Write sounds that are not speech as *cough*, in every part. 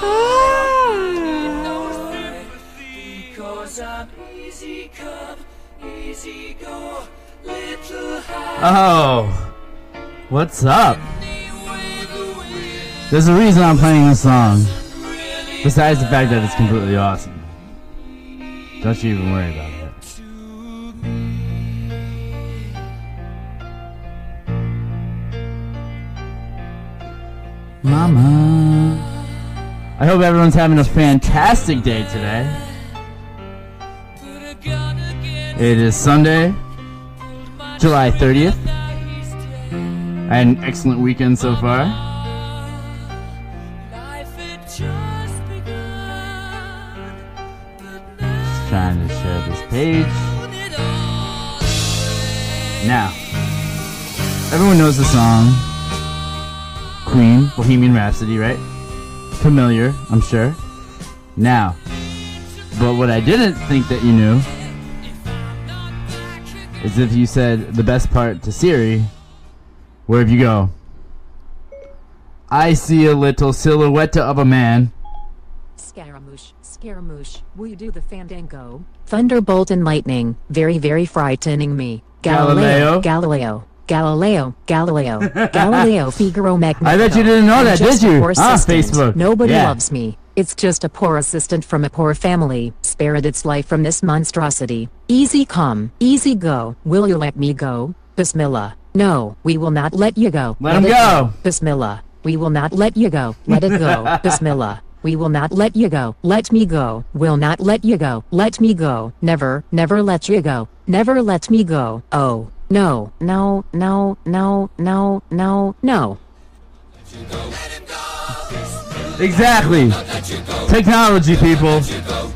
Ah! Oh, what's up? There's a reason I'm playing this song. Besides the fact that it's completely awesome. Don't you even worry about it. Mama. I hope everyone's having a fantastic day today. It is Sunday, July 30th. I had an excellent weekend so far. Just trying to share this page. Now, everyone knows the song Queen, Bohemian Rhapsody, right? Familiar, I'm sure. Now, but what I didn't think that you knew is if you said the best part to Siri, wherever you go. I see a little silhouette of a man. Scaramouche, Scaramouche, will you do the fandango? Thunderbolt and lightning, very very frightening me. Galileo. Galileo, Galileo, Galileo, Galileo, *laughs* Galileo Figaro Magneto. I bet you didn't know that, did you? Ah. Facebook. Nobody Yeah. loves me. It's just a poor assistant from a poor family, spared its life from this monstrosity. Easy come, easy go. Will you let me go? Bismillah. No, we will not let you go. Let him it go. Bismillah. We will not let you go. Let it go. *laughs* Bismillah. We will not let you go. Let me go. Will not let you go. Let me go. Never, never let you go. Never let me go. Oh, no, no, no, no, no, no, no. Exactly. Technology, people.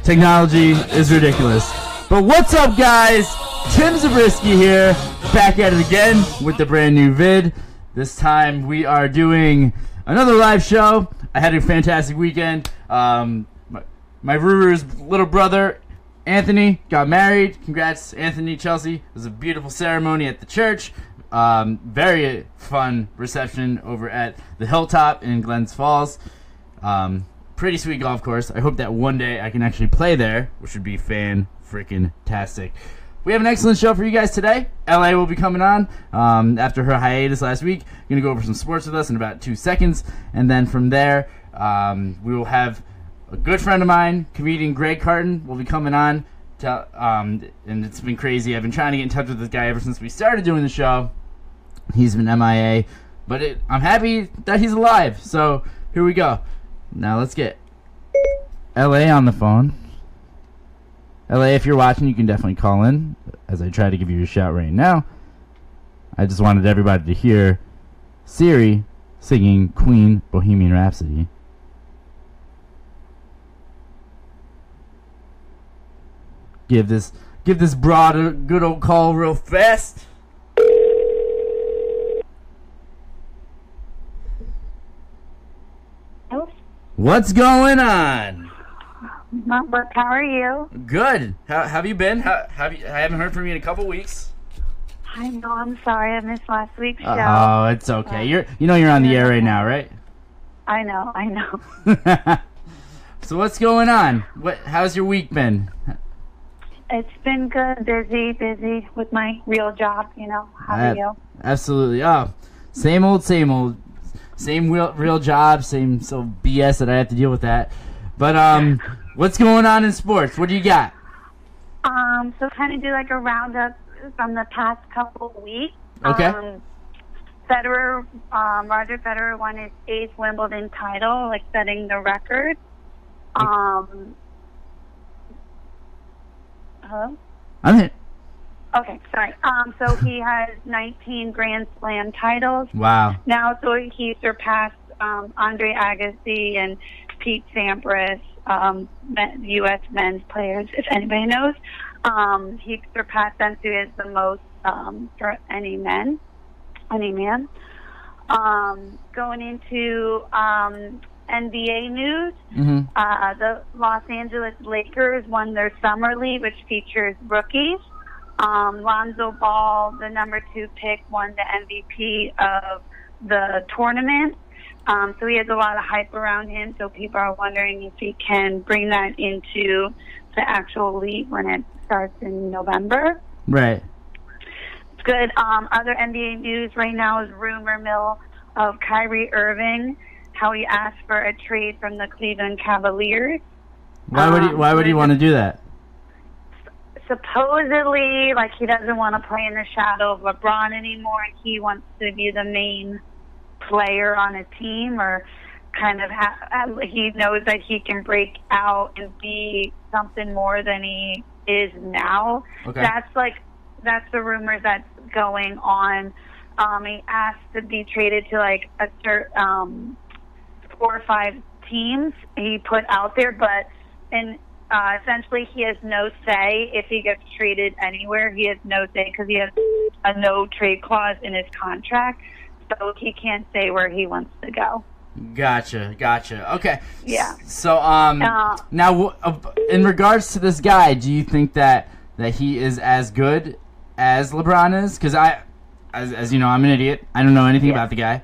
Technology is ridiculous. But what's up, guys? Tim Zabriskie here, back at it again with the brand new vid. This time we are doing another live show. I had a fantastic weekend. Um, my, my Ruru's little brother, Anthony, got married. Congrats, Anthony, Chelsea. It was a beautiful ceremony at the church. Um, very fun reception over at the Hilltop in Glens Falls. Um, pretty sweet golf course. I hope that one day I can actually play there, which would be fan freaking tastic. We have an excellent show for you guys today. LA will be coming on um, after her hiatus last week. Going to go over some sports with us in about two seconds, and then from there um, we will have a good friend of mine, comedian Greg Carton, will be coming on. To, um, and it's been crazy. I've been trying to get in touch with this guy ever since we started doing the show. He's been MIA, but it, I'm happy that he's alive. So here we go. Now let's get LA on the phone. LA, if you're watching, you can definitely call in as I try to give you a shout right now. I just wanted everybody to hear Siri singing Queen Bohemian Rhapsody. Give this give this broad a good old call real fast. What's going on? Not work. How are you? Good. How have you been? How have you? I haven't heard from you in a couple weeks. I know. I'm sorry. I missed last week's show. Oh, it's okay. You're you know you're on the air right now, right? I know. I know. *laughs* so what's going on? What? How's your week been? It's been good, busy, busy with my real job, you know. How Ab- are you? Absolutely. Oh, same old, same old, same real real job, same so BS that I have to deal with that. But um, what's going on in sports? What do you got? Um, so kind of do like a roundup from the past couple of weeks. Okay. Um, Federer, um, Roger Federer won his eighth Wimbledon title, like setting the record. Um, hello? I'm here. Okay, sorry. Um, so he has 19 Grand Slam titles Wow. now, so he surpassed um, Andre Agassi and Pete Sampras, um, men- U.S. men's players, if anybody knows. Um, he surpassed them, he the most um, for any men, any man. Um, going into um, NBA news, hmm uh, the Los Angeles Lakers won their summer league, which features rookies. Um, Lonzo Ball, the number two pick, won the MVP of the tournament. Um, so he has a lot of hype around him. So people are wondering if he can bring that into the actual league when it starts in November. Right. It's good. Um, other NBA news right now is rumor mill of Kyrie Irving, how he asked for a trade from the Cleveland Cavaliers. Why would he? Um, Why would he want to do that? Supposedly, like he doesn't want to play in the shadow of LeBron anymore, and he wants to be the main player on a team, or kind of ha- he knows that he can break out and be something more than he is now. Okay. That's like that's the rumor that's going on. Um, he asked to be traded to like a certain um, four or five teams he put out there, but and uh, essentially he has no say if he gets traded anywhere. He has no say because he has a no trade clause in his contract, so he can't say where he wants to go. Gotcha. Gotcha. Okay. Yeah. So um, Uh, now w- uh, in regards to this guy, do you think that that he is as good as LeBron is? Because I, as as you know, I'm an idiot. I don't know anything Yeah. about the guy.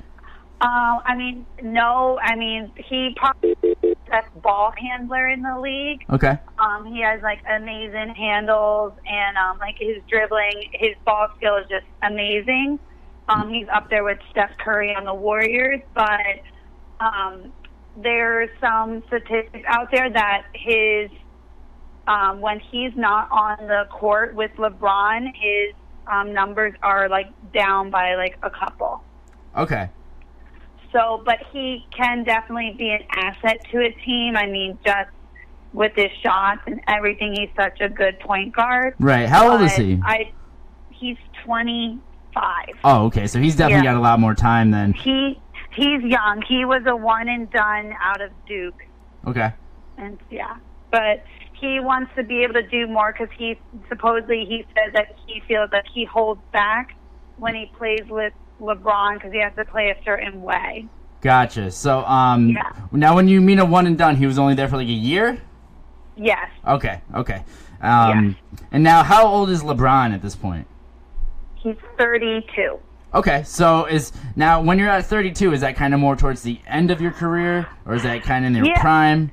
Uh, I mean, no. I mean, he probably the best ball handler in the league. Okay. Um, he has like amazing handles and um, like his dribbling, his ball skill is just amazing. Um, he's up there with Steph Curry on the Warriors, but um, there's some statistics out there that his um, when he's not on the court with LeBron, his um, numbers are like down by like a couple. Okay. So, but he can definitely be an asset to a team. I mean, just with his shots and everything, he's such a good point guard. Right. How old is he? I, he's 25. Oh, okay. So he's definitely Yeah. got a lot more time than. He he's young. He was a one and done out of Duke, Okay. and yeah, but he wants to be able to do more because he supposedly he says that he feels that he holds back when he plays with LeBron because he has to play a certain way. Gotcha. So um, Yeah. now when you mean a one and done, he was only there for like a year. Yes. Okay. Okay. Um, and now how old is LeBron at this point? He's 32. Okay, so is now when you're at 32, is that kind of more towards the end of your career, or is that kind of in your Yeah. prime?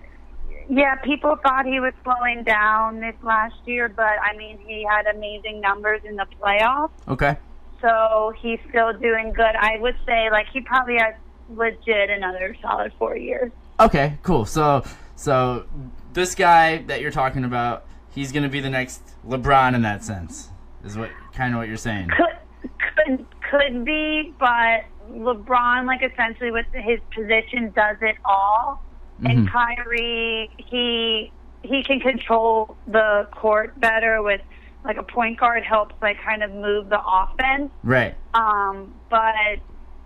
Yeah, people thought he was slowing down this last year, but I mean, he had amazing numbers in the playoffs, Okay, so he's still doing good. I would say, like, he probably has legit another solid four years. okay, cool. So, so this guy that you're talking about, he's gonna be the next LeBron in that sense, is what kind of what you're saying. Could could could be, but LeBron, like, essentially with his position, does it all. And Mhm. Kyrie, he he can control the court better with like a point guard helps like kind of move the offense. Right. Um, but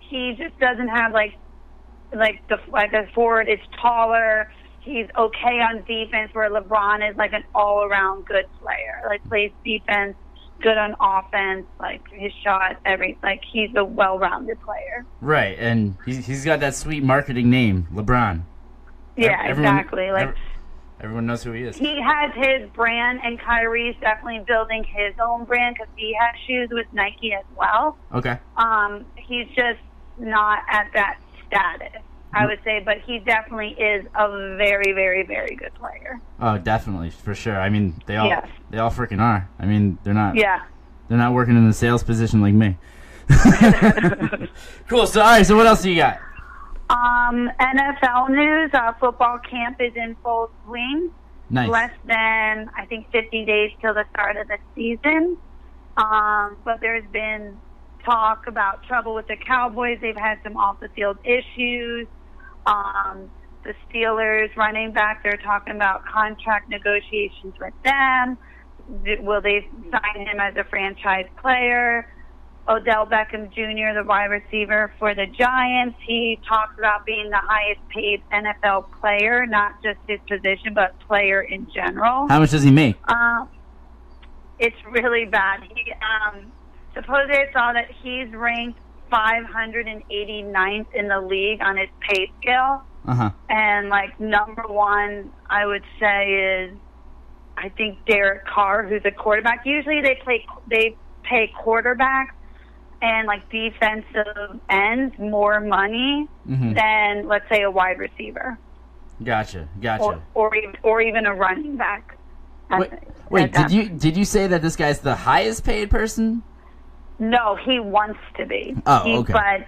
he just doesn't have like like the like a forward is taller. He's okay on defense where LeBron is like an all around good player. Like plays defense, good on offense, like his shot, every like he's a well rounded player. Right, and he's, he's got that sweet marketing name, LeBron. Yeah, Everyone- exactly. Like ev- everyone knows who he is. he has his brand, and Kyrie's definitely building his own brand because he has shoes with Nike as well. Okay. Um, he's just not at that status. I would say, but he definitely is a very, very, very good player. Oh, definitely, for sure. I mean, they all Yes. they all freaking are. I mean, they're not Yeah. they're not working in the sales position like me. *laughs* *laughs* cool. So, all right. So, what else do you got? Um, NFL news: uh, football camp is in full swing. Nice. Less than I think 50 days till the start of the season. Um, but there's been talk about trouble with the Cowboys. They've had some off the field issues. Um, the Steelers running back, they're talking about contract negotiations with them. Will they sign him as a franchise player? Odell Beckham Jr., the wide receiver for the Giants, he talks about being the highest paid NFL player, not just his position, but player in general. How much does he make? Um, it's really bad. He um, supposedly I saw that he's ranked 589th in the league on his pay scale, Uh huh. and like number one, I would say is I think Derek Carr, who's a quarterback. Usually they play they pay quarterbacks and like defensive ends more money Mhm. than let's say a wide receiver Gotcha. Gotcha. or or even, or even a running back. wait, wait did you did you say that this guy's the highest paid person? No, he wants to be. Oh, he, okay. But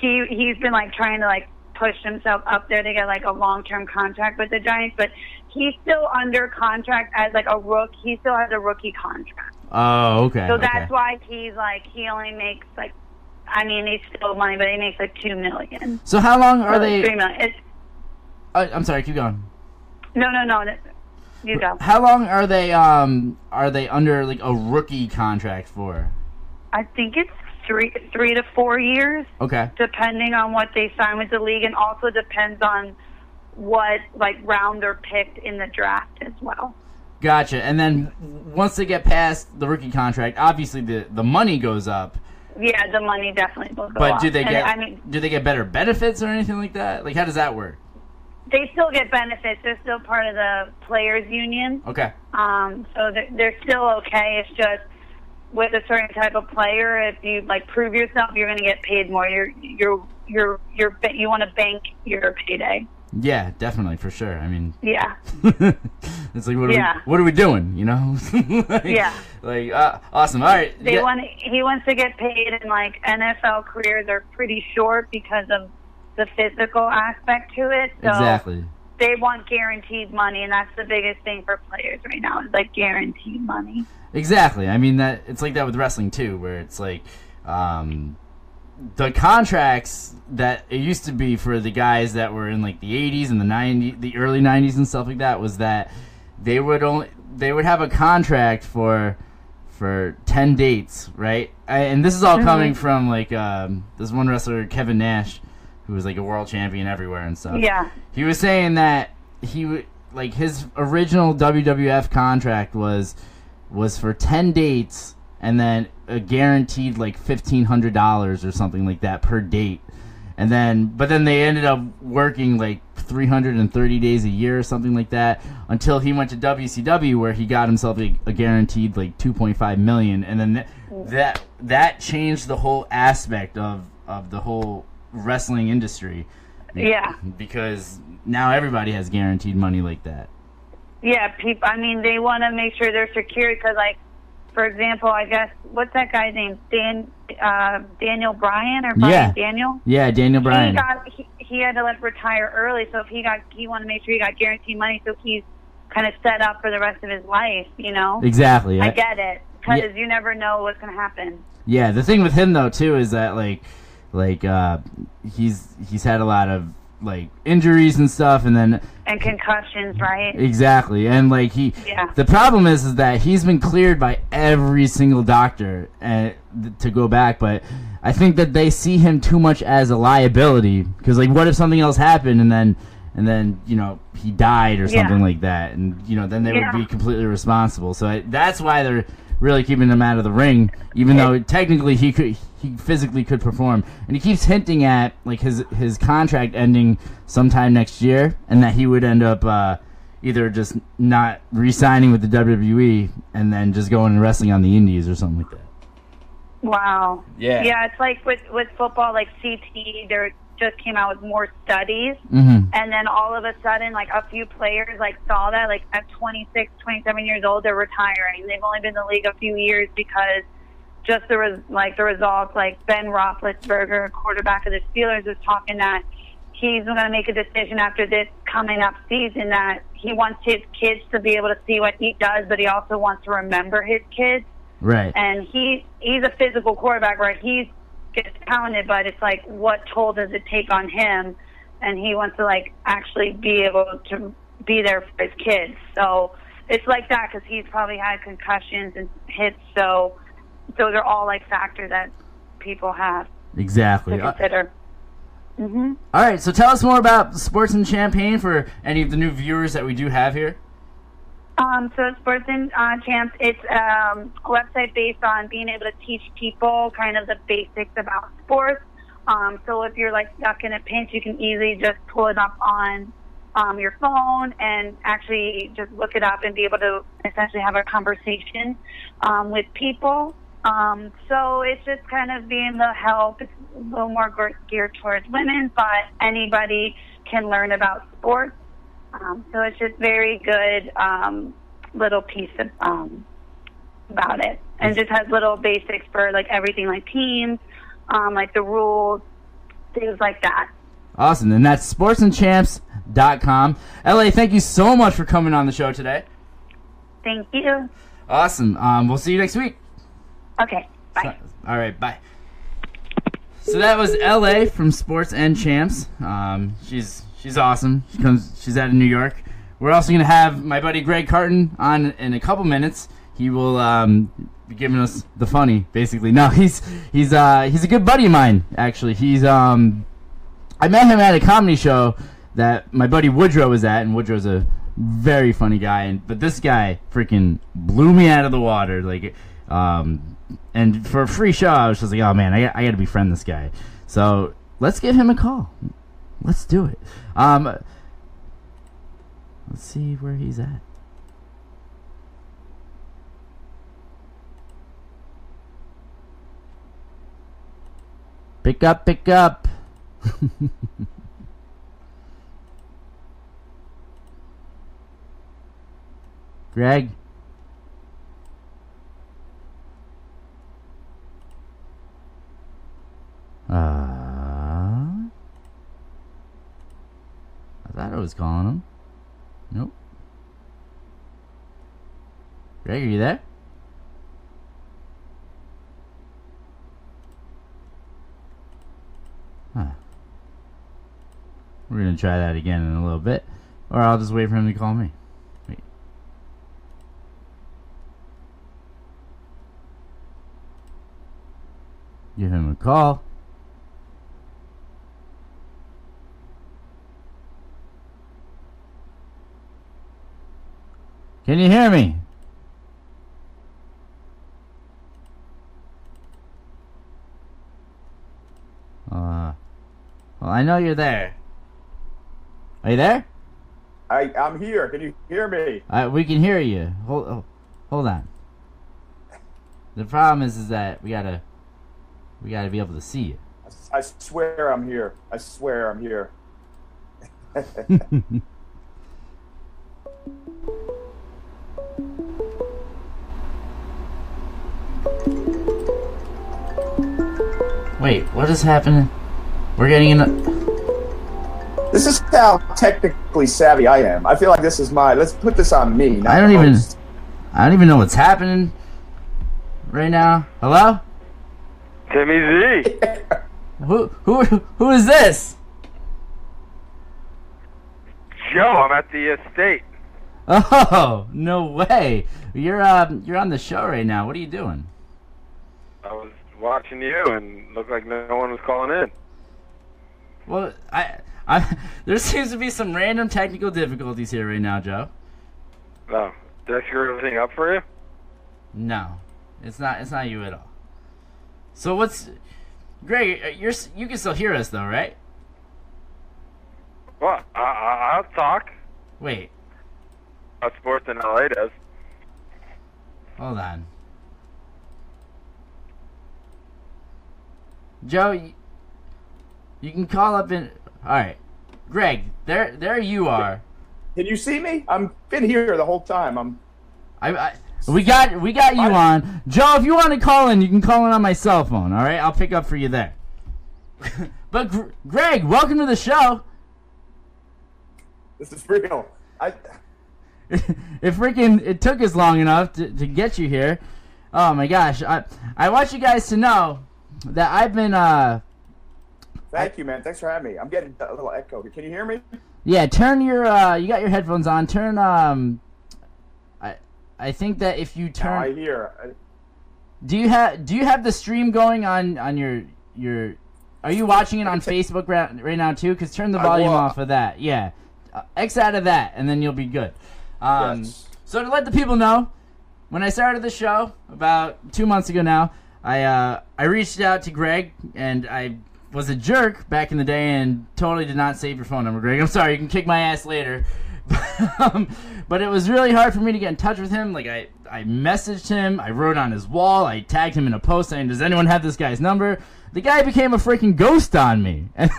he he's been like trying to like push himself up there to get like a long term contract with the Giants, but he's still under contract as like a rook. He still has a rookie contract, Oh, okay. so okay. that's why he's like he only makes like. I mean, he's still money, but he makes like two million. So how long are like, they? Three million. It's, Uh, I'm sorry. Keep going. no, no, no. that- You go. How long are they? Um, are they under like a rookie contract for? I think it's three, three to four years. Okay. depending on what they sign with the league, and also depends on what like round they're picked in the draft as well. Gotcha. And then once they get past the rookie contract, obviously the the money goes up. Yeah, the money definitely will go But up. do they And, get? I mean, do they get better benefits or anything like that? Like, how does that work? they still get benefits. They're still part of the players' union, Okay. um, so they're, they're still okay. It's just with a certain type of player, if you like prove yourself, you're going to get paid more. You're you're you're you're you want to bank your payday. Yeah, definitely for sure. I mean, Yeah, *laughs* it's like what are Yeah. we what are we doing? You know? *laughs* Like- Yeah. Like uh, awesome. All right. they Yeah. want he wants to get paid, and like NFL careers are pretty short because of the physical aspect to it. So exactly. they want guaranteed money, and that's the biggest thing for players right now is like guaranteed money. Exactly. I mean that it's like that with wrestling too, where it's like um, the contracts that it used to be for the guys that were in like the 80s and the 90s, the early 90s and stuff like that was that they would only they would have a contract for for 10 dates, right? And this is all coming from like um, this one wrestler Kevin Nash who was like a world champion everywhere and stuff. Yeah, He was saying that he would like his original WWF contract was was for 10 dates and then a guaranteed like $1500 or something like that per date. And then but then they ended up working like 330 days a year or something like that until he went to WCW where he got himself a, a guaranteed like 2.5 million and then th- that that changed the whole aspect of of the whole wrestling industry yeah, because now everybody has guaranteed money like that. yeah. People, I mean, they want to make sure they're secure because, like, for example, I guess what's that guy's name? Dan uh, Daniel Bryan or Brian Yeah. Daniel? Yeah, Daniel Bryan. He got he, he had to let retire early, so if he got he wanted to make sure he got guaranteed money, so he's kind of set up for the rest of his life. You know, exactly. I I- get it because Yeah. you never know what's going to happen. Yeah, the thing with him though too is that like like uh he's he's had a lot of like injuries and stuff and then And concussions, right? exactly and like he Yeah. the problem is is that he's been cleared by every single doctor eh, and to go back but I think that they see him too much as a liability because like what if something else happened and then and then you know he died or Yeah. something like that and you know then they Yeah. would be completely responsible so I, that's why they're really keeping him out of the ring even though technically he could he physically could perform and he keeps hinting at like his his contract ending sometime next year and that he would end up uh either just not re-signing with the WWE and then just going and wrestling on the indies or something like that Wow. Yeah. Yeah, it's like with with football, like CT, they're just came out with more studies. Mm-hmm. And then all of a sudden, like a few players like saw that, like at 26, 27 years old, they're retiring. They've only been in the league a few years because just the res- like the results. Like Ben Roethlisberger, quarterback of the Steelers, is talking that he's going to make a decision after this coming up season that he wants his kids to be able to see what he does, but he also wants to remember his kids. Right. And he he's a physical quarterback, right? He's gets talented, but it's like what toll does it take on him? And he wants to like actually be able to be there for his kids. So it's like that because he's probably had concussions and hits. So those are all like factors that people have Exactly. to Uh, consider. hmm all right. So tell us more about Sports and Champagne for any of the new viewers that we do have here. Um, so Sports and uh, Champs, it's um, a website based on being able to teach people kind of the basics about sports. Um, so if you're like stuck in a pinch, you can easily just pull it up on um, your phone and actually just look it up and be able to essentially have a conversation um, with people. Um, so it's just kind of being the help. It's a little more geared towards women, but anybody can learn about sports. Um, so it's just very good um, little piece of, um, about it, and just has little basics for like everything, like teams, um, like the rules, things like that. Awesome. And that's sportsandchamps.com. LA, thank you so much for coming on the show today. Thank you. Awesome. Um, we'll see you next week. Okay, bye. All right, bye. So that was LA from Sports and Champs. Um, she's she's awesome. She comes. She's out of New York. We're also gonna have my buddy Greg Carton on in a couple minutes. He will um, be giving us the funny, basically. No, *laughs* he's he's uh, he's a good buddy of mine. Actually, he's um, I met him at a comedy show that my buddy Woodrow was at, and Woodrow's a very funny guy. And but this guy freaking blew me out of the water. Like, um, and for a free show, I was just like, oh man, I, I got to befriend this guy. So let's give him a call. Let's do it. Um, let's see where he's at. Pick up, pick up. *laughs* Greg. Uh, Was calling him. Nope. Greg, are you there? Huh. We're gonna try that again in a little bit, or I'll just wait for him to call me. Wait. Give him a call. Can you hear me? Uh, well, I know you're there. Are you there? I, I'm here. Can you hear me? Uh, we can hear you. Hold, oh, hold on. The problem is, is that we gotta, we gotta be able to see you. I swear I'm here. I swear I'm here. *laughs* Wait, what is happening? We're getting in. A, This is how technically savvy I am. I feel like this is my. Let's put this on me. not I don't even. host. I don't even know what's happening right now. Hello? Timmy Z. Who who who is this? Joe, I'm at the estate. Oh no way! You're um you're on the show right now. What are you doing? I was watching you and looked like no one was calling in. Well, I I *laughs* there seems to be some random technical difficulties here right now, Joe. No. Did I screw everything up for you? No, it's not. It's not you at all. So what's, Greg? uh, You're you can still hear us though, right? What? I, I, I'll talk. Wait, About sports in LA does. hold on. Joe, You can call up in. All right, Greg. There, there you are. Can you see me? I'm been here the whole time. I'm. I, I we got we got you on, Joe. If you want to call in, you can call in on my cell phone. All right, I'll pick up for you there. *laughs* but Gr- Greg, welcome to the show. This is real. I. *laughs* it freaking it took us long enough to, to get you here. Oh my gosh, I I want you guys to know that I've been uh Thank you, man. Thanks for having me. I'm getting a little echo. Can you hear me? yeah turn your uh you got your headphones on turn um I I think that if you turn I hear. I, do you have do you have the stream going on on your your are you watching it on Facebook right, right now too? Because turn the volume off of that. Yeah, uh, X out of that, and then you'll be good. Um, Yes. So to let the people know, when I started the show about two months ago now, I uh, I reached out to Greg and I was a jerk back in the day and totally did not save your phone number, Greg. I'm sorry. You can kick my ass later. *laughs* um, but it was really hard for me to get in touch with him. Like I, I messaged him, I wrote on his wall, I tagged him in a post saying, "Does anyone have this guy's number?" The guy became a freaking ghost on me, *laughs* and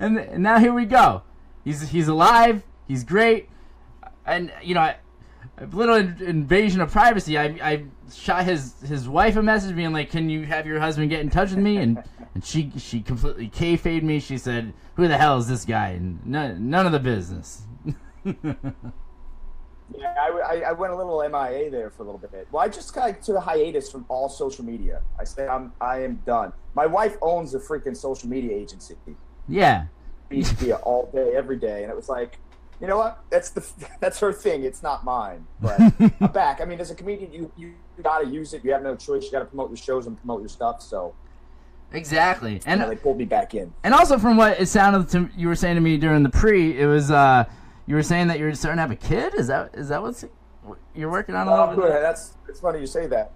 and now here we go. He's he's alive. He's great, and you know, I, a little in- invasion of privacy. I I shot his his wife a message being like, "Can you have your husband get in touch with me?" And and she she completely kayfabed me. She said, "Who the hell is this guy?" And none none of the business. *laughs* yeah, I, I, I went a little MIA there for a little bit. Well, I just got to a hiatus from all social media. I said I'm I am done. My wife owns a freaking social media agency. yeah. media all day, every day, and it was like, you know what? That's the *laughs* that's her thing. It's not mine. But *laughs* I'm back. I mean, as a comedian, you you gotta use it. You have no choice. You gotta promote your shows and promote your stuff. So Exactly. And they pulled me back in. and also from what it sounded to you were saying to me during the pre, it was uh you were saying that you're starting to have a kid. Is that is that what's you're working on a Oh, little good. bit? That's it's funny you say that.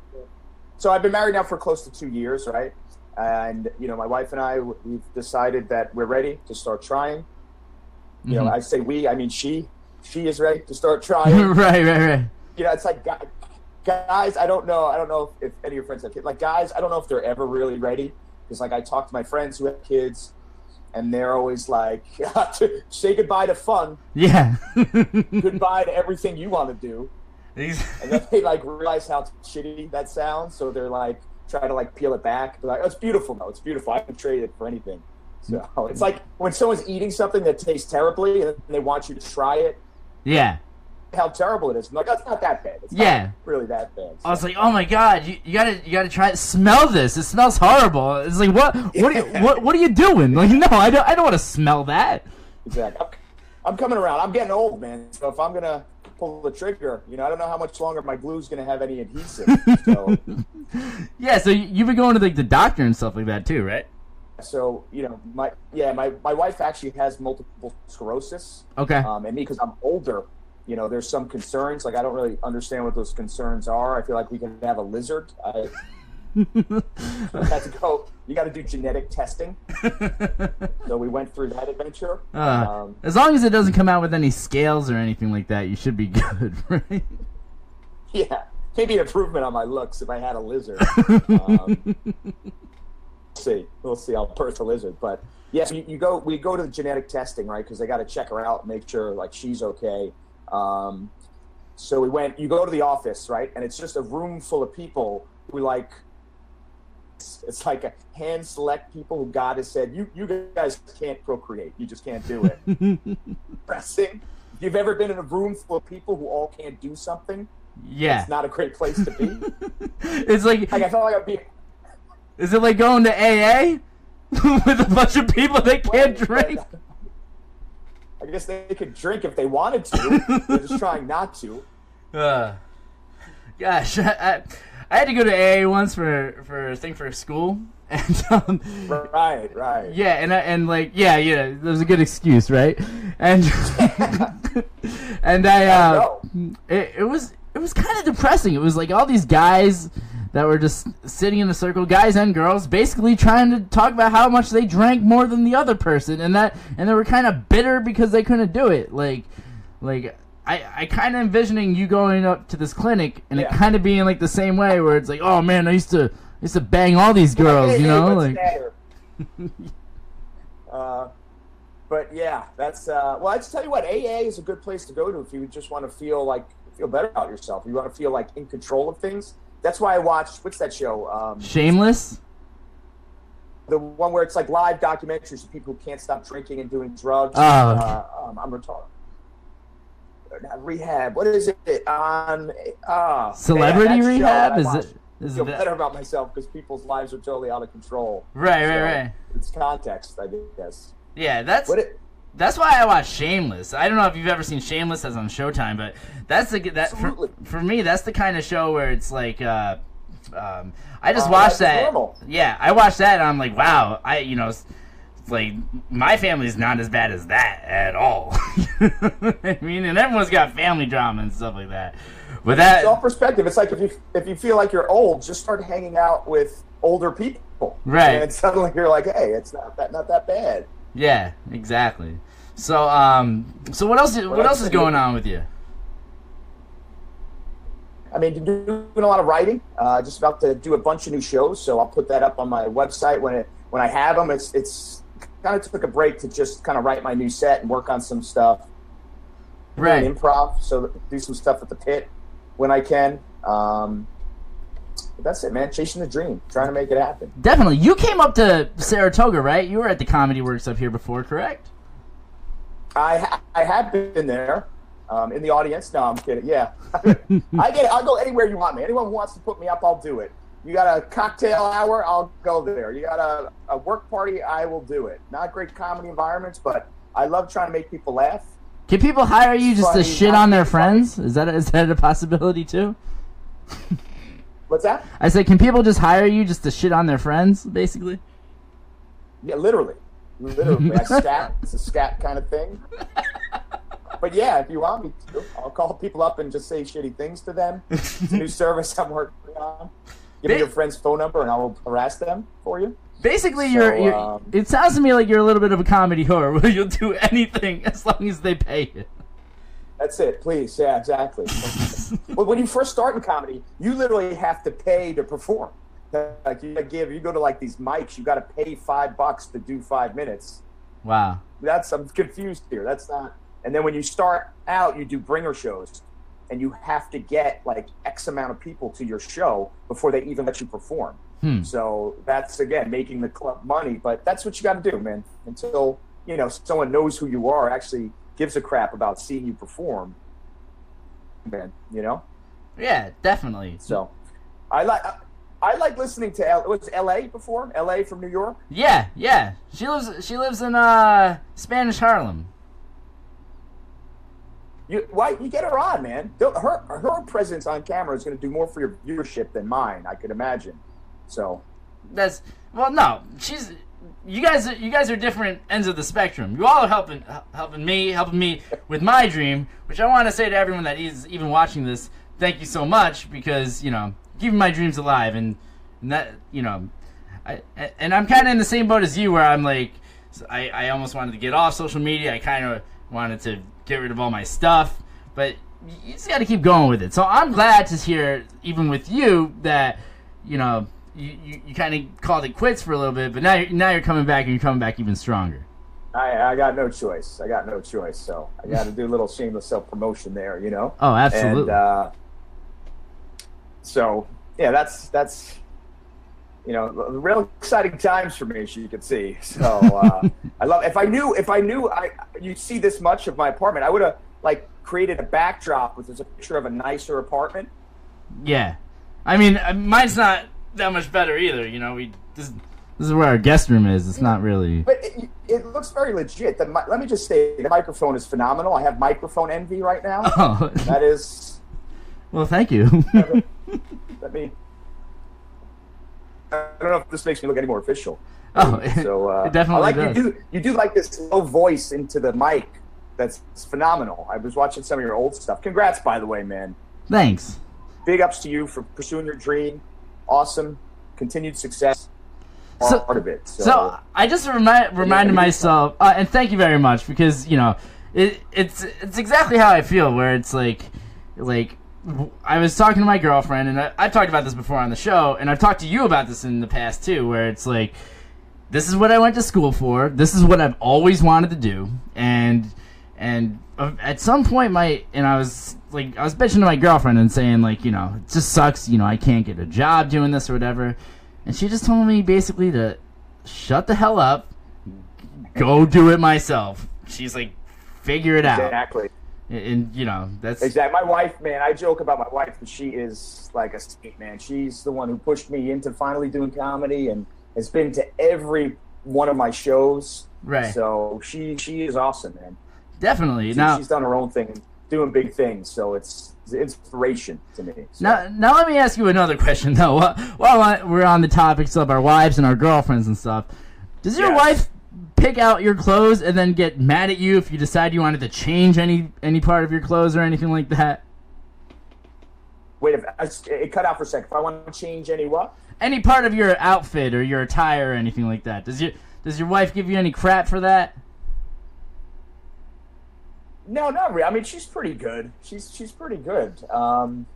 So I've been married now for close to two years, right? And you know, my wife and I, we've decided that we're ready to start trying. You know. Mm-hmm. I say we, I mean she. She is ready to start *laughs* trying. right, right, right. you know, it's like guys. I don't know. I don't know if, if any of your friends have kids. Like guys, I don't know if they're ever really ready because like I talk to my friends who have kids, and they're always like, *laughs* "Say goodbye to fun, Yeah. *laughs* goodbye to everything you want to do," and then they like realize how shitty that sounds, so they're like try to like peel it back. They're like, oh, "It's beautiful, though. It's beautiful. I can trade it for anything." *laughs* So it's like when someone's eating something that tastes terribly and they want you to try it, yeah. how terrible it is. I'm like, that's not that bad. It's Yeah. really that bad. I was like, oh my god, you, you gotta you gotta try it. Smell this. It smells horrible. It's like what what are you, what what are you doing? Like no, I don't I don't want to smell that. Exactly. I'm, I'm coming around. I'm getting old, man. So if I'm gonna pull the trigger, you know, I don't know how much longer my glue's gonna have any adhesive. So, *laughs* Yeah, so you- you've been going to like the doctor and stuff like that too, right? So you know, my yeah, my my wife actually has multiple sclerosis, Okay. um, and me because I'm older. You know, there's some concerns. Like I don't really understand what those concerns are. I feel like we can have a lizard. I, had to go. You got to do genetic testing. So we went through that adventure. Uh, um, as long as it doesn't come out with any scales or anything like that, you should be *laughs* good, right? Yeah, maybe an improvement on my looks if I had a lizard. *laughs* um, see, we'll see. I'll birth a lizard, but yes, you, you go. We go to the genetic testing, right? Because they got to check her out, make sure like she's okay. Um, so we went. You go to the office, right? And it's just a room full of people who like. It's, it's like a hand select people who God has said you you guys can't procreate. You just can't do it. *laughs* Pressing. If you've ever been in a room full of people who all can't do something, Yeah. it's not a great place to be. *laughs* It's like like I felt like I'd be is it like going to AA *laughs* with a bunch of people that can't drink? I guess they could drink if they wanted to. They're just trying not to. *laughs* Uh, gosh, I, I, I had to go to AA once for for a thing for school, *laughs* and um, Right, right. yeah, and and like yeah, yeah, that was a good excuse, right? And and I uh, it, it was it was kind of depressing. It was like all these guys that were just sitting in a circle, guys and girls, basically trying to talk about how much they drank more than the other person, and that and they were kind of bitter because they couldn't do it. Like, like I I kind of envisioning you going up to this clinic and it kind of being like the same way, where it's like, oh man, I used to I used to bang all these girls, you know, like? *laughs* Uh, but yeah, that's uh, well. I just tell you what, AA is a good place to go to if you just want to feel like feel better about yourself. You want to feel like in control of things. That's why I watched what's that show? Um, Shameless. the one where it's like live documentaries of people who can't stop drinking and doing drugs. Oh. Uh, um, I'm retarded. Not rehab. What is it on? Uh, Celebrity man, rehab? Is it- I feel that- better about myself because people's lives are totally out of control. Right, right, right. It's context, I guess. Yeah, that's What it? That's why I watch Shameless. I don't know if you've ever seen Shameless as on Showtime, but that's the that for, for me that's the kind of show where it's like uh, um, I just Uh, watched that. Normal. Yeah, I watched that and I'm like, wow, I you know. Like my family's not as bad as that at all. *laughs* I mean, and everyone's got family drama and stuff like that. But that It's all perspective. It's like if you if you feel like you're old, just start hanging out with older people. Right. And suddenly you're like, hey, it's not that not that bad. Yeah, exactly. So, um, so what else? What Well, else is going on with you? I mean, doing a lot of writing. Uh, just about to do a bunch of new shows, so I'll put that up on my website when it when I have them. It's it's kind of took a break to just kind of write my new set and work on some stuff. Right. improv, so do some stuff at the pit when I can. Um, but that's it, man. Chasing the dream, trying to make it happen. Definitely. You came up to Saratoga, right? You were at the Comedy Works up here before, correct? I I have been there um, in the audience. No, I'm kidding. Yeah, *laughs* I get. It. I'll go anywhere you want me. Anyone who wants to put me up, I'll do it. You got a cocktail hour, I'll go there. You got a, a work party, I will do it. Not great comedy environments, but I love trying to make people laugh. Can people hire you just to shit on their funny. friends? Is that is that a possibility too? What's that? I said, can people just hire you just to shit on their friends, basically? Yeah, literally, literally. I *laughs* scat. It's a scat kind of thing. But yeah, if you want me to, I'll call people up and just say shitty things to them. It's a new *laughs* service I'm working on. Give me your friend's phone number and I will harass them for you. Basically, So, you're. you're um, it sounds to me like you're a little bit of a comedy whore, *laughs* where you'll do anything as long as they pay you. That's it, please. Yeah, exactly. well, when you first start in comedy, you literally have to pay to perform. Like you give, you go to like these mics, you got to pay five bucks to do five minutes. Wow. That's I'm confused here. That's not. And then when you start out, you do bringer shows, and you have to get like X amount of people to your show before they even let you perform. Hmm. So that's again making the club money, but that's what you got to do, man. Until you know someone knows who you are, actually gives a crap about seeing you perform, man. You know. Yeah, definitely. So I like I like listening to L- was L.A. before L.A. from New York. Yeah, yeah. She lives. She lives in uh Spanish Harlem. You why you get her on, man? Her her presence on camera is going to do more for your viewership than mine. I could imagine. So That's well, no. She's you guys. You guys are different ends of the spectrum. You all are helping helping me, helping me with my dream, which I want to say to everyone that is even watching this. Thank you so much because you know keeping my dreams alive and, and that you know, I and I'm kind of in the same boat as you where I'm like I I almost wanted to get off social media. I kind of wanted to get rid of all my stuff, but you just got to keep going with it. So I'm glad to hear, even with you, that you know you, you, you kind of called it quits for a little bit, but now you're, now you're coming back and you're coming back even stronger. I I got no choice. I got no choice. So I got to do a little shameless self promotion there. You know. Oh, absolutely. And uh, so yeah, that's that's you know real exciting times for me, as you can see. *laughs* So uh, I love. If I knew, if I knew, I you see this much of my apartment, I would have like created a backdrop with just a picture of a nicer apartment. yeah, I mean uh, mine's not that much better either. You know, we this this is where our guest room is. It's not really. But it, it looks very legit. The, let me just say, the microphone is phenomenal. I have microphone envy right now. Oh, That is, *laughs* well, thank you. *laughs* let me. I don't know if this makes me look any more official. oh, *laughs* So uh, it definitely I like does. you do you do like this low voice into the mic. That's phenomenal. I was watching some of your old stuff. Congrats, by the way, man. Thanks. Big ups to you for pursuing your dream. Awesome, continued success. So- Part of it. So, So I just remind, reminded myself, uh, and thank you very much because you know it, it's it's exactly how I feel. Where it's like, like I was talking to my girlfriend, and I, I've talked about this before on the show, and I've talked to you about this in the past too. Where it's like, this is what I went to school for. This is what I've always wanted to do, and and at some point my and I was like I was bitching to my girlfriend and saying like you know it just sucks you know I can't get a job doing this or whatever, and she just told me basically to shut the hell up, go do it myself. She's like, figure it out, Exactly. And, and, you know that's Exactly. My wife, man, I joke about my wife, but she is like a saint, man. She's the one who pushed me into finally doing comedy and has been to every one of my shows. Right. So she she is awesome, man. definitely She, now. she's done her own thing, doing big things. So it's, it's inspiration to me. So. Now, now let me ask you another question though. While, while we're on the topics of our wives and our girlfriends and stuff, does your Yes. wife pick out your clothes and then get mad at you if you decide you wanted to change any any part of your clothes or anything like that? Wait, if it cut out for a second. If I want to change any what? Any part of your outfit or your attire or anything like that? Does your does your wife give you any crap for that? No, not really. I mean, she's pretty good. She's she's pretty good. Um,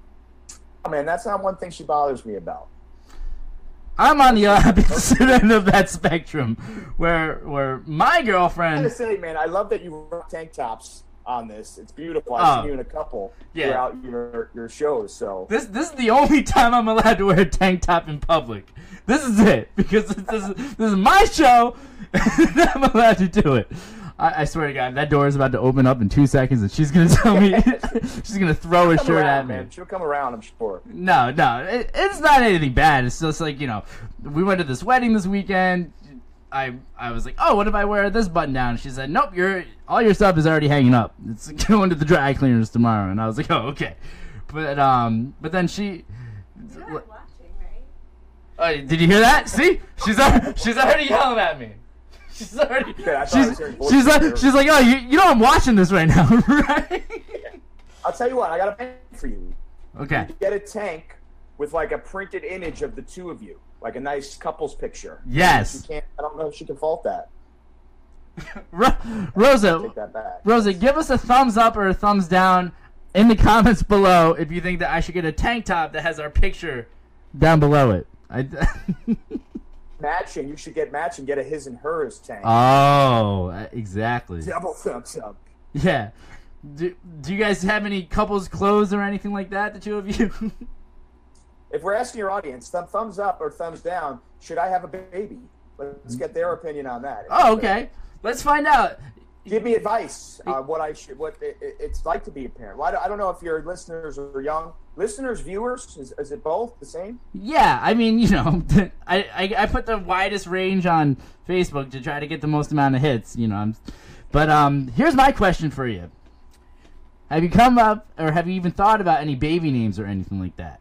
oh, man, that's not one thing she bothers me about. I'm on the *laughs* opposite end of that spectrum, where where my girlfriend. say, man, I love that you rock tank tops on this. It's beautiful. I've Oh. seen you in a couple Yeah. throughout your your shows. So This this is the only *laughs* time I'm allowed to wear a tank top in public. This is it because this is this is my show. *laughs* I'm allowed to do it. I, I swear to God, that door is about to open up in two seconds, and she's gonna *laughs* tell me *laughs* she's gonna throw a come shirt around, at me. man. She'll come around, I'm sure. No, no, it, it's not anything bad. It's just like you know, we went to this wedding this weekend. I I was like, oh, what if I wear this button down? She said, nope, your all your stuff is already hanging up. It's *laughs* going to the dry cleaners tomorrow. And I was like, oh, okay. But um, but then she. You're not watching, right? Uh, did you hear that? See, she's al- she's already yelling at me. She's already. *laughs* Thought she's I was hearing voices she's like she's like, oh, you, you know I'm watching this right now, *laughs* right? I'll tell you what. I got a plan for you. Okay. Get a tank with like a printed image of the two of you, like a nice couples picture. Yes. I don't know if she can fault that. *laughs* Ro- Rosa, Take that back. Rosa, give us a thumbs up or a thumbs down in the comments below if you think that I should get a tank top that has our picture down below it. I, Matching. You should get matching. Get a his and hers tank. oh, uh, exactly. Double thumbs up. Yeah. Do, do you guys have any couples clothes or anything like that, the two of you? *laughs* If we're asking your audience, thumb, thumbs up or thumbs down, should I have a baby? Let's get their opinion on that. oh, okay. Let's find out. Give me advice on what I should, what it- it's like to be a parent. Well, I don't know if your listeners are young. Listeners, viewers, is, is it both the same? Yeah, I mean, you know, *laughs* I, I I put the widest range on Facebook to try to get the most amount of hits. You know, I'm, but um, here's my question for you: Have you come up, or have you even thought about any baby names or anything like that?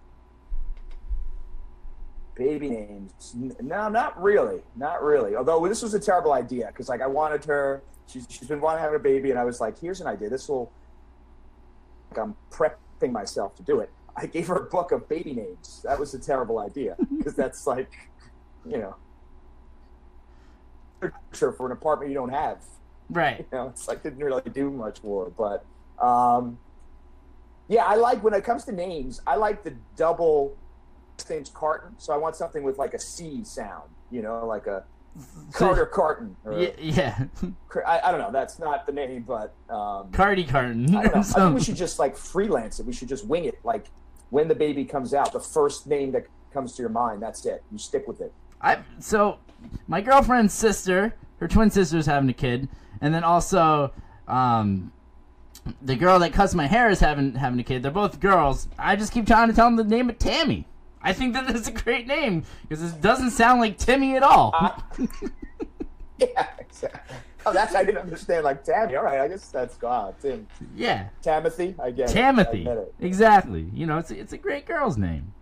Baby names? No, not really, not really. Although this was a terrible idea because, like, I wanted her. She's she's been wanting to have a baby, and I was like, "Here's an idea. This will." Like, I'm prepping myself to do it. I gave her a book of baby names. That was a terrible idea because *laughs* that's like, you know, for an apartment you don't have. Right. you know, it's like didn't really do much for. her. But um, yeah, I like when it comes to names. I like the double names Carton. So I want something with like a C sound. You know, like a *laughs* Carter Carton. Yeah, yeah. I, I don't know. That's not the name, but um, Cardi carton. I. I think we should just like freelance it. We should just wing it. Like when the baby comes out, the first name that comes to your mind, that's it. You stick with it. I so my girlfriend's sister, her twin sister's having a kid, and then also um the girl that cuts my hair is having having a kid. They're both girls. I just keep trying to tell them the name of Tammy. I think that that's a great name because it doesn't sound like Timmy at all. *laughs* Yeah, exactly. Oh, that's I didn't understand. Like Tammy. All right, I guess that's God. Tim. yeah, Timothy. I guess. it. I Timothy. it. Exactly. You know, it's a, it's a great girl's name.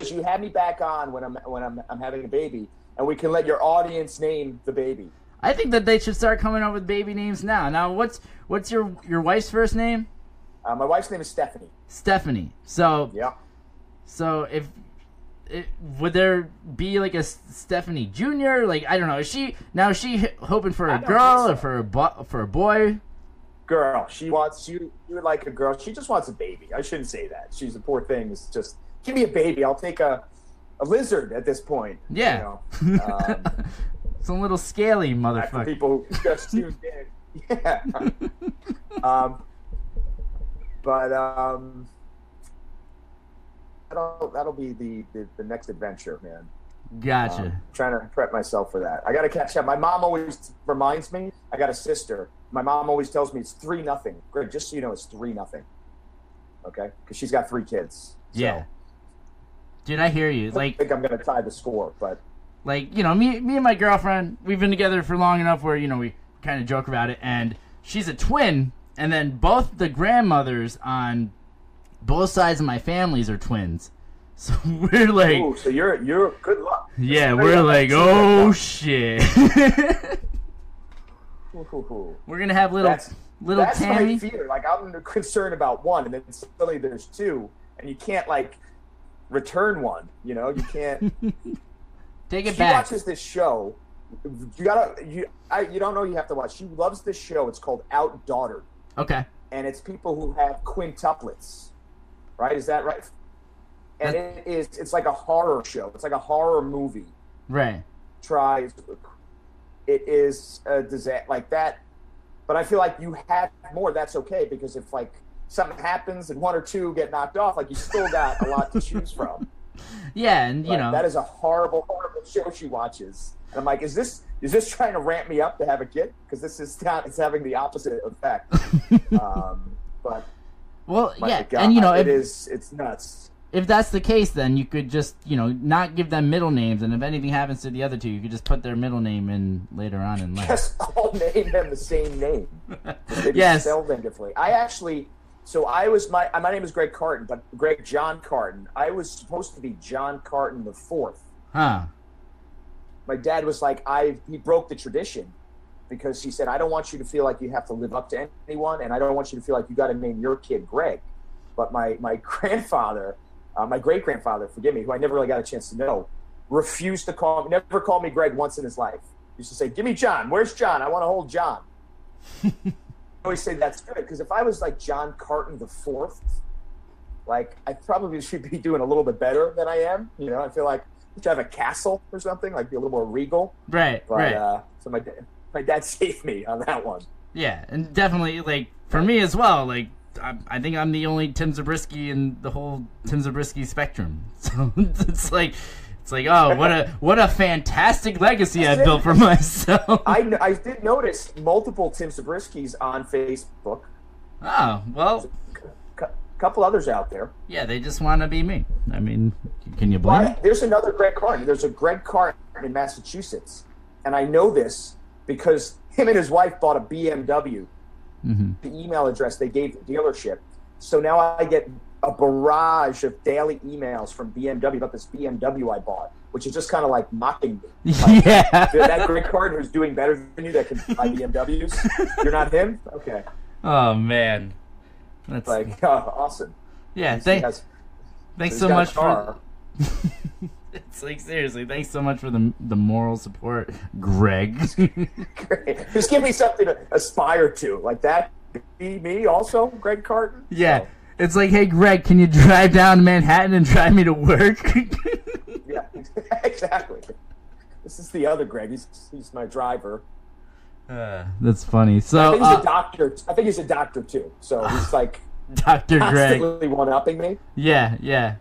You have me back on when I'm when I'm, I'm having a baby, and we can let your audience name the baby. I think that they should start coming up with baby names now. Now, what's what's your your wife's first name? Uh, my wife's name is Stephanie. Stephanie. So Yeah. So if it, would there be like a Stephanie Junior? Like I don't know. Is she now? Is she hoping for a girl think or for a bo- for a boy? Girl. She wants you. You would like a girl. She just wants a baby. I shouldn't say that. She's a poor thing. It's just give me a baby. I'll take a a lizard at this point. you Yeah. know. *laughs* Um, Some little scaly motherfucker. people who just *laughs* tuned in. *laughs* Yeah. um, but um, that'll that'll be the, the the next adventure, man. Gotcha. Um, trying to prep myself for that. I got to catch up. My mom always reminds me. I got a sister. My mom always tells me it's three nothing. Greg, just so you know, it's three nothing. Okay, because she's got three kids. So yeah. Dude, I hear you. I Like, think I'm gonna tie the score, but like you know, me, me and my girlfriend, we've been together for long enough where you know we kind of joke about it. And she's a twin, and then both the grandmothers on both sides of my families are twins. *laughs* So we're like, ooh, so you're you're good luck. yeah, we're like, oh shit. We're gonna have little That's little that's Tammy. my fear. Like I'm concerned about one, and then suddenly there's two, and you can't like return one. You know, you can't. *laughs* Take it she back. She watches this show. You gotta you I, you don't know you have to watch. She loves this show. It's called Outdaughtered, Okay. and it's people who have quintuplets. Right? Is that right? And it is. It's like a horror show. It's like a horror movie. Right. Tries. It is a disaster like that. But I feel like you have more. That's okay because if like something happens and one or two get knocked off, like you still got a lot to choose from. *laughs* Yeah, and you Like, know, that is a horrible, horrible show she watches. And I'm like, is this is this trying to ramp me up to have a kid? Because this is not. It's having the opposite effect. *laughs* um, but well, my yeah, God, and you know, it if, is. It's nuts. if that's the case, then you could just you know not give them middle names, and if anything happens to the other two, you could just put their middle name in later on in life. Just *laughs* all name them the same name. *laughs* Yes. spell them differently. I actually. So I was my uh, my name is Greg Carton, but Greg John Carton. I was supposed to be John Carton the fourth. Huh? my dad was like, I he broke the tradition because she said, I don't want you to feel like you have to live up to anyone, and I don't want you to feel like you got to name your kid Greg. But my my *laughs* grandfather, uh, my great grandfather, forgive me, who I never really got a chance to know, refused to call me, never called me Greg once in his life. He used to say, "Give me John. Where's John? I want to hold John." *laughs* I always say that's good because if I was like John Carton the fourth, like I probably should be doing a little bit better than I am. You know, I feel like I should have a castle or something, like be a little more regal. Right. But right. uh, so my my dad *laughs* saved me on that one. Yeah, and definitely like for me as well. Like I, I think I'm the only Tim Zabriskie in the whole Tim Zabriskie spectrum. *laughs* So it's like it's like oh what a *laughs* what a fantastic legacy I built for myself. I, I did notice multiple Tim Zabriskis on Facebook. oh well, A couple others out there. yeah, they just want to be me. I mean, can you blame? Why, there's another Greg Carton. There's a Greg Carton in Massachusetts, and I know this because him and his wife bought a BMW. Mm-hmm. The email address they gave the dealership, so now I get a barrage of daily emails from BMW about this BMW I bought, which is just kind of like mocking me. *laughs* yeah. that Greg Carton who's doing better than you that can buy *laughs* BMWs. You're not him. Okay, Oh man, that's like *laughs* oh, awesome. yeah. Thank, has- thanks so much for. It's like seriously, thanks so much for the the moral support, Greg. Great. Just give me something to aspire to, like that. Be me also, Greg Carton. yeah, So, it's like, hey Greg, can you drive down to Manhattan and drive me to work? *laughs* yeah, exactly. This is the other Greg. He's he's my driver. That's funny. I So, think he's uh, a doctor. I think he's a doctor too. So he's *laughs* like Dr. Greg. one upping me Yeah, yeah.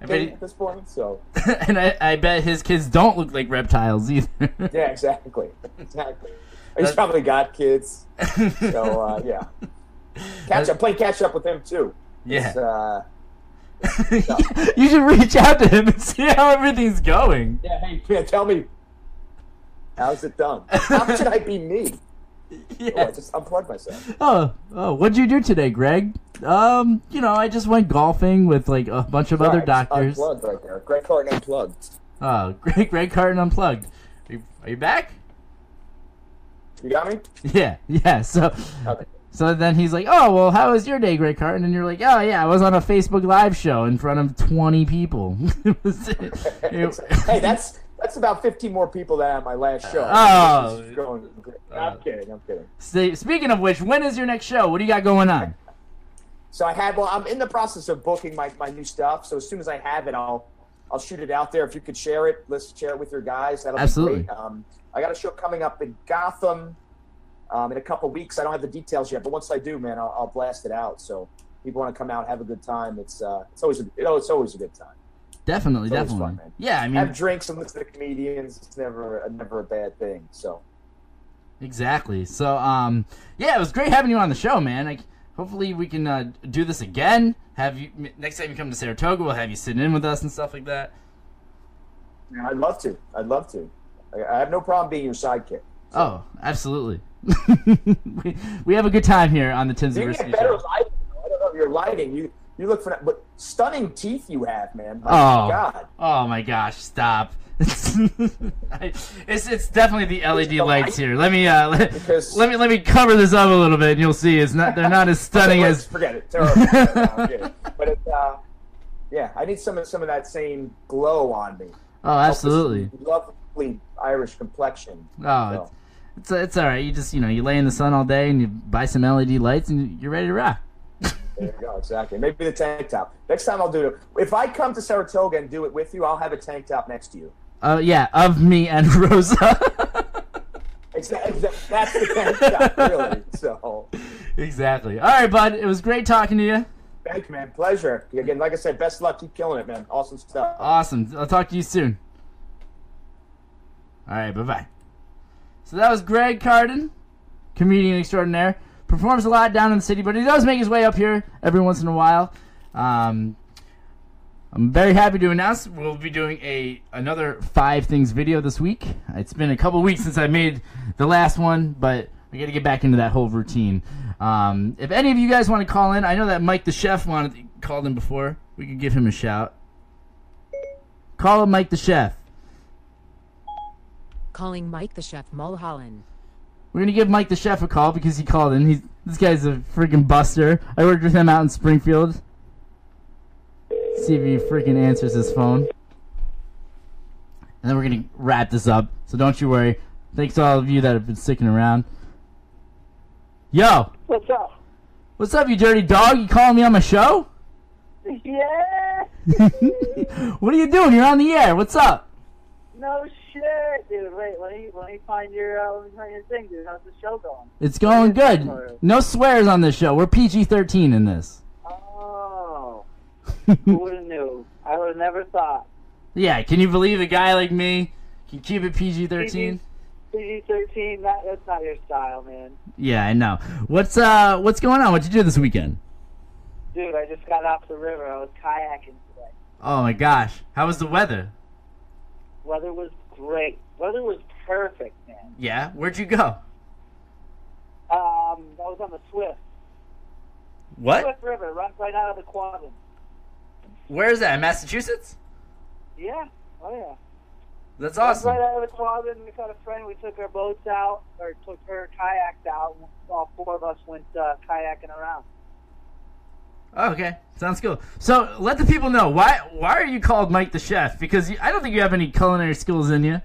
I bet he- at this point. So *laughs* and I, I bet his kids don't look like reptiles either. yeah, exactly, exactly. *laughs* He's probably got kids. So uh, *laughs* yeah, catch up. Play catch up with him too. Yeah. Uh, you should reach out to him and see how everything's going. yeah. Hey, yeah, tell me. How's it done? How should I be me? *laughs* Oh, I Yeah. just unplugged myself. Oh, oh, what'd you do today, Greg? Um, you know, I just went golfing with like a bunch of other doctors. Unplugged right there. Greg Carton unplugged. Oh, *laughs* Greg, Greg Carton unplugged. Are you, are you back? You got me? Yeah, yeah. So, Okay. so then he's like, "Oh, well, how was your day, Greg Carton?" And you're like, "Oh, yeah, I was on a Facebook Live show in front of 20 people." *laughs* It was- it- hey, that's that's about 15 more people than at my last show. Oh. Going. I'm kidding. I'm kidding. Say- Speaking of which, when is your next show? What do you got going on? So I had. Well, I'm in the process of booking my, my new stuff. So as soon as I have it, I'll I'll shoot it out there. If you could share it, let's share it with your guys. That'll Absolutely. be great. Um, I got a show coming up in Gotham um, in a couple weeks. I don't have the details yet, but once I do, man, I'll, I'll blast it out. So people want to come out, have a good time. It's uh, it's always a, you know, it's always a good time. Definitely, It's definitely. fun, yeah, I mean, have drinks and listen to comedians. It's never a, never a bad thing. So Exactly. So, um, yeah, it was great having you on the show, man. Like, hopefully we can uh, do this again. Have you next time you come to Saratoga, we'll have you sitting in with us and stuff like that. yeah, I'd love to. I'd love to. I, I have no problem being your sidekick. Oh, absolutely. *laughs* we, we have a good time here on the Tim's You University get better lighting. I don't know if your lighting. You you look for that, but stunning teeth you have, man. My Oh, God. oh my gosh! Stop. *laughs* It's it's definitely the LED lights here. Let me uh *laughs* let, Because- let me let me cover this up a little bit, and you'll see it's not they're not as *laughs* stunning as forget it. Terrible. No, but it's uh, yeah, I need some of some of that same glow on me. oh absolutely. Lovely Irish complexion. Oh, So, it's, it's it's all right. You just you know you lay in the sun all day and you buy some LED lights and you're ready to rock. There you go. Exactly. Maybe the tank top. Next time I'll do it. If I come to Saratoga and do it with you, I'll have a tank top next to you. Uh, yeah, of me and *laughs* Rosa. Exactly. That's the tank top, really. So, exactly. All right, bud. It was great talking to you. thank you, man. Pleasure. Again, like I said, best of luck. Keep killing it, man. Awesome stuff. Awesome. I'll talk to you soon. All right, bye bye. So that was Greg Carton, comedian extraordinaire. Performs a lot down in the city, but he does make his way up here every once in a while. Um, I'm very happy to announce we'll be doing a another five things video this week. It's been a couple weeks since I made the last one, but we got to get back into that whole routine. Um, if any of you guys want to call in, I know that Mike the chef wanted called in before. We could give him a shout. Call him Mike the chef. Calling Mike the Chef Mulholland. We're gonna give Mike the chef a call because he called in. He's this guy's a freaking buster. I worked with him out in Springfield. See if he freaking answers his phone. And then we're gonna wrap this up. So don't you worry. Thanks to all of you that have been sticking around. Yo, What's up? what's up, you dirty dog? You calling me on my show? *laughs* Yeah. *laughs* what are you doing? You're on the air. What's up? No shit, dude. Wait, let me let me find your uh, let me find your thing, dude. How's the show going? It's going good. No swears on this show. We're PG-13 in this. Oh, who would have knew? I would have never thought. Yeah, can you believe a guy like me can keep it PG-13? PG thirteen. That that's not your style, man. Yeah, I know. What's uh what's going on? What'd you do this weekend? Dude, I just got off the river. I was kayaking today. Oh my gosh. How was the weather? Weather was great. Weather was perfect, man. Yeah, where'd you go? Um, that was on the Swift. What? Swift River, runs right out of the Quabbin. Where is that? In Massachusetts? Yeah. Oh yeah. That's awesome. Right out of the Quabbin, we got a friend. We took our boats out, or took her kayaks out. All four of us went uh, kayaking around. Oh, okay, sounds cool. So let the people know why why are you called Mike the Chef? Because you, I don't think you have any culinary skills in you.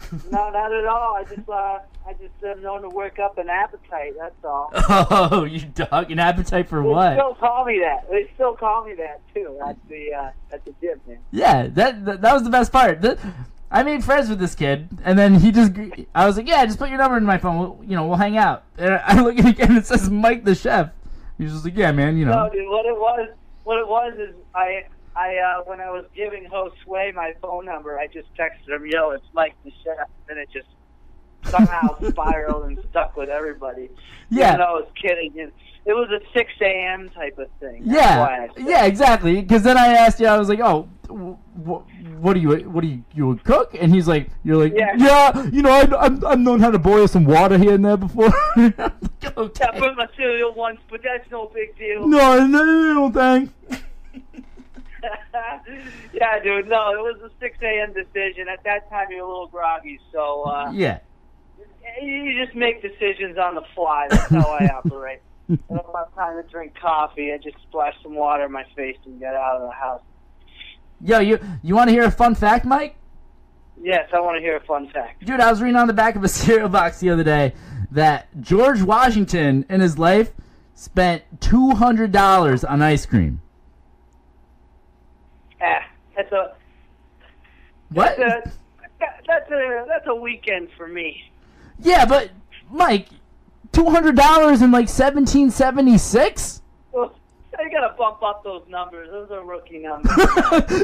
*laughs* no, not at all. I just, uh, I just am known to work up an appetite. That's all. *laughs* Oh, you dog, an appetite for They what? They still call me that. They still call me that too. At the uh, at the gym, man. Yeah, that, that that was the best part. I made friends with this kid, and then he just. I was like, "Yeah, just put your number in my phone. We'll, you know, we'll hang out." And I look at it again, it says Mike the Chef. He's just like, "Yeah, man, you know." No, dude. What it was, what it was is I, I uh, when I was giving Sway my phone number, I just texted him, "Yo, it's Mike the chef," and it just somehow *laughs* spiraled and stuck with everybody. Yeah. Even I was kidding, and it was a 6 a.m. type of thing. That's Yeah, yeah, exactly. Because then I asked you, I was like, "Oh, wh- what do you, what do you, you a cook?" And he's like, "You're like, Yeah. yeah, you know, I, I'm, I've known how to boil some water here and there before." *laughs* Okay. I put my cereal once, but that's no big deal. No, no, no, thanks. *laughs* yeah, dude. No, it was a 6 a.m. decision. At that time, you're a little groggy, so uh, Yeah. you just make decisions on the fly. That's how I *laughs* operate. I don't have time to drink coffee. I just splash some water in my face and get out of the house. Yo, you, you want to hear a fun fact, Mike? Yes, I want to hear a fun fact. Dude, I was reading on the back of a *laughs* cereal box the other day that George Washington in his life spent two hundred dollars on ice cream. Ah, that's a What? That's a, that's a that's a weekend for me. Yeah, but Mike, two hundred dollars in like seventeen seventy six. *laughs* I gotta bump up those numbers. Those are rookie numbers.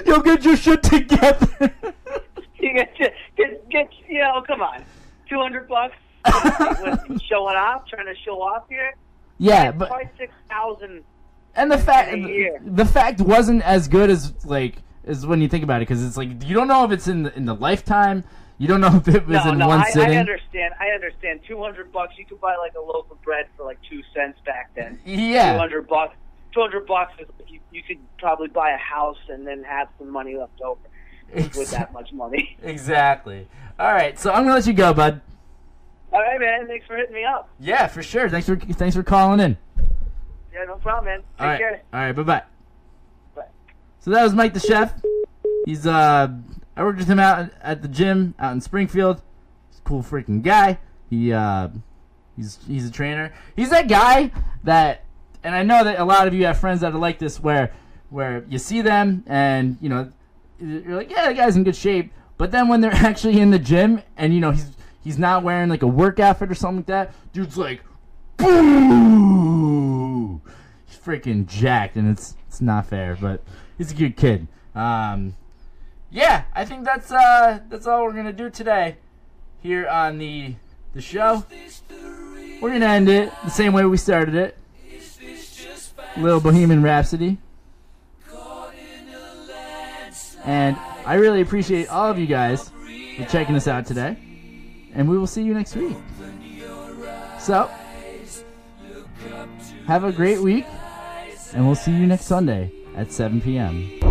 *laughs* You'll get your shit together. *laughs* you get, get get you know, come on, two hundred bucks. Showing off, trying to show off here. yeah, but Probably six thousand. and the fact in the fact wasn't as good as like as when you think about it because it's like you don't know if it's in the, in the lifetime. You don't know if it was No, in no, one I, sitting. I understand. I understand. Two hundred bucks, you could buy like a loaf of bread for like two cents back then. Yeah. Two hundred bucks. Two hundred bucks is you, you could probably buy a house and then have some money left over with that much money. *laughs* Exactly. All right, so I'm gonna let you go, bud. All right, man. Thanks for hitting me up. Yeah, for sure. Thanks for thanks for calling in. Yeah, no problem, man. Take All right, care. all right, bye bye. Bye. So that was Mike the chef. He's uh, I worked with him out at the gym out in Springfield. He's a cool freaking guy. He uh, he's he's a trainer. He's that guy that, and I know that a lot of you have friends that are like this, where where you see them and you know you're like, yeah, the guy's in good shape, but then when they're *laughs* actually in the gym and you know he's he's not wearing like a work outfit or something like that, dude's like, boo. He's freaking jacked, and it's it's not fair, but he's a good kid. Um, yeah, I think that's uh that's all we're gonna do today here on the the show. We're gonna end it the same way we started it. Little Bohemian Rhapsody. And I really appreciate all of you guys for checking us out today. And we will see you next week. So, have a great week, and we'll see you next Sunday at 7 p.m.